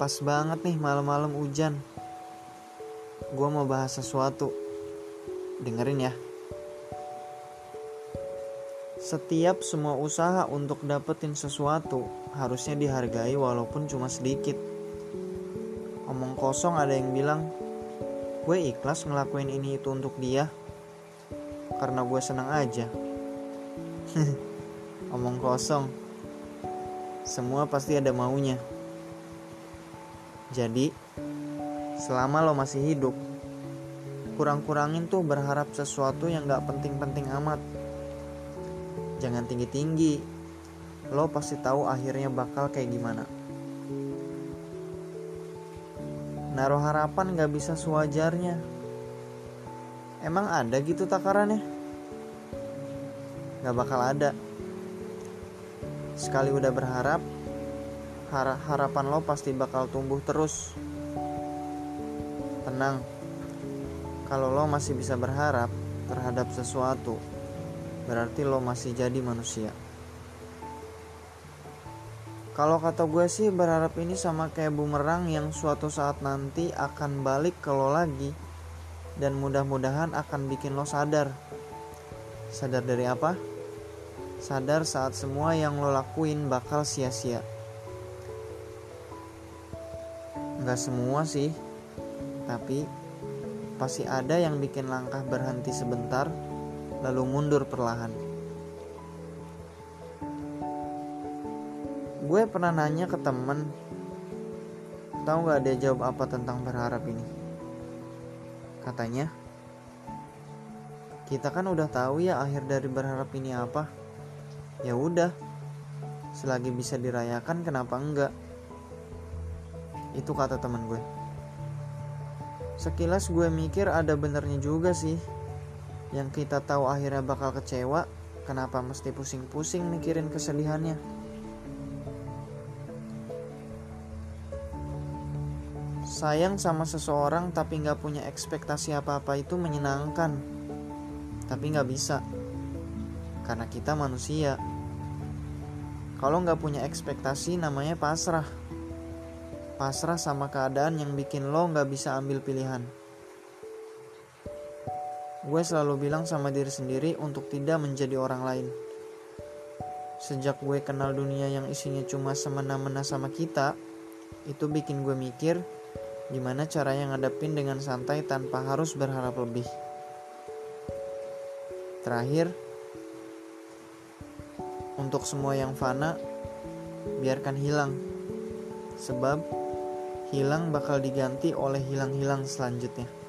Pas banget nih malam-malam hujan. Gue mau bahas sesuatu. Dengerin ya. Setiap semua usaha untuk dapetin sesuatu harusnya dihargai walaupun cuma sedikit. Omong kosong ada yang bilang, gue ikhlas ngelakuin ini itu untuk dia karena gue senang aja. Omong kosong. Semua pasti ada maunya. Jadi, selama lo masih hidup, kurang-kurangin tuh berharap sesuatu yang gak penting-penting amat. Jangan tinggi-tinggi, lo pasti tahu akhirnya bakal kayak gimana. Naruh harapan gak bisa sewajarnya. Emang ada gitu takarannya? Gak bakal ada. Sekali udah berharap, harapan lo pasti bakal tumbuh terus. Tenang, kalau lo masih bisa berharap terhadap sesuatu, berarti lo masih jadi manusia. Kalau kata gue sih berharap ini sama kayak bumerang yang suatu saat nanti akan balik ke lo lagi dan mudah-mudahan akan bikin lo sadar. Sadar dari apa? Sadar saat semua yang lo lakuin bakal sia-sia. Nggak semua sih, tapi pasti ada yang bikin langkah berhenti sebentar, lalu mundur perlahan. Gue pernah nanya ke temen, tahu nggak dia jawab apa tentang berharap ini? Katanya, kita kan udah tahu ya akhir dari berharap ini apa. Ya udah, selagi bisa dirayakan kenapa enggak? Itu kata teman gue. Sekilas gue mikir ada benernya juga sih. Yang kita tahu akhirnya bakal kecewa, kenapa mesti pusing-pusing mikirin kesedihannya? Sayang sama seseorang tapi nggak punya ekspektasi apa-apa itu menyenangkan. Tapi nggak bisa. Karena kita manusia. Kalau nggak punya ekspektasi namanya pasrah pasrah sama keadaan yang bikin lo gak bisa ambil pilihan. Gue selalu bilang sama diri sendiri untuk tidak menjadi orang lain. Sejak gue kenal dunia yang isinya cuma semena-mena sama kita, itu bikin gue mikir gimana caranya ngadepin dengan santai tanpa harus berharap lebih. Terakhir, untuk semua yang fana, biarkan hilang. Sebab hilang bakal diganti oleh hilang-hilang selanjutnya.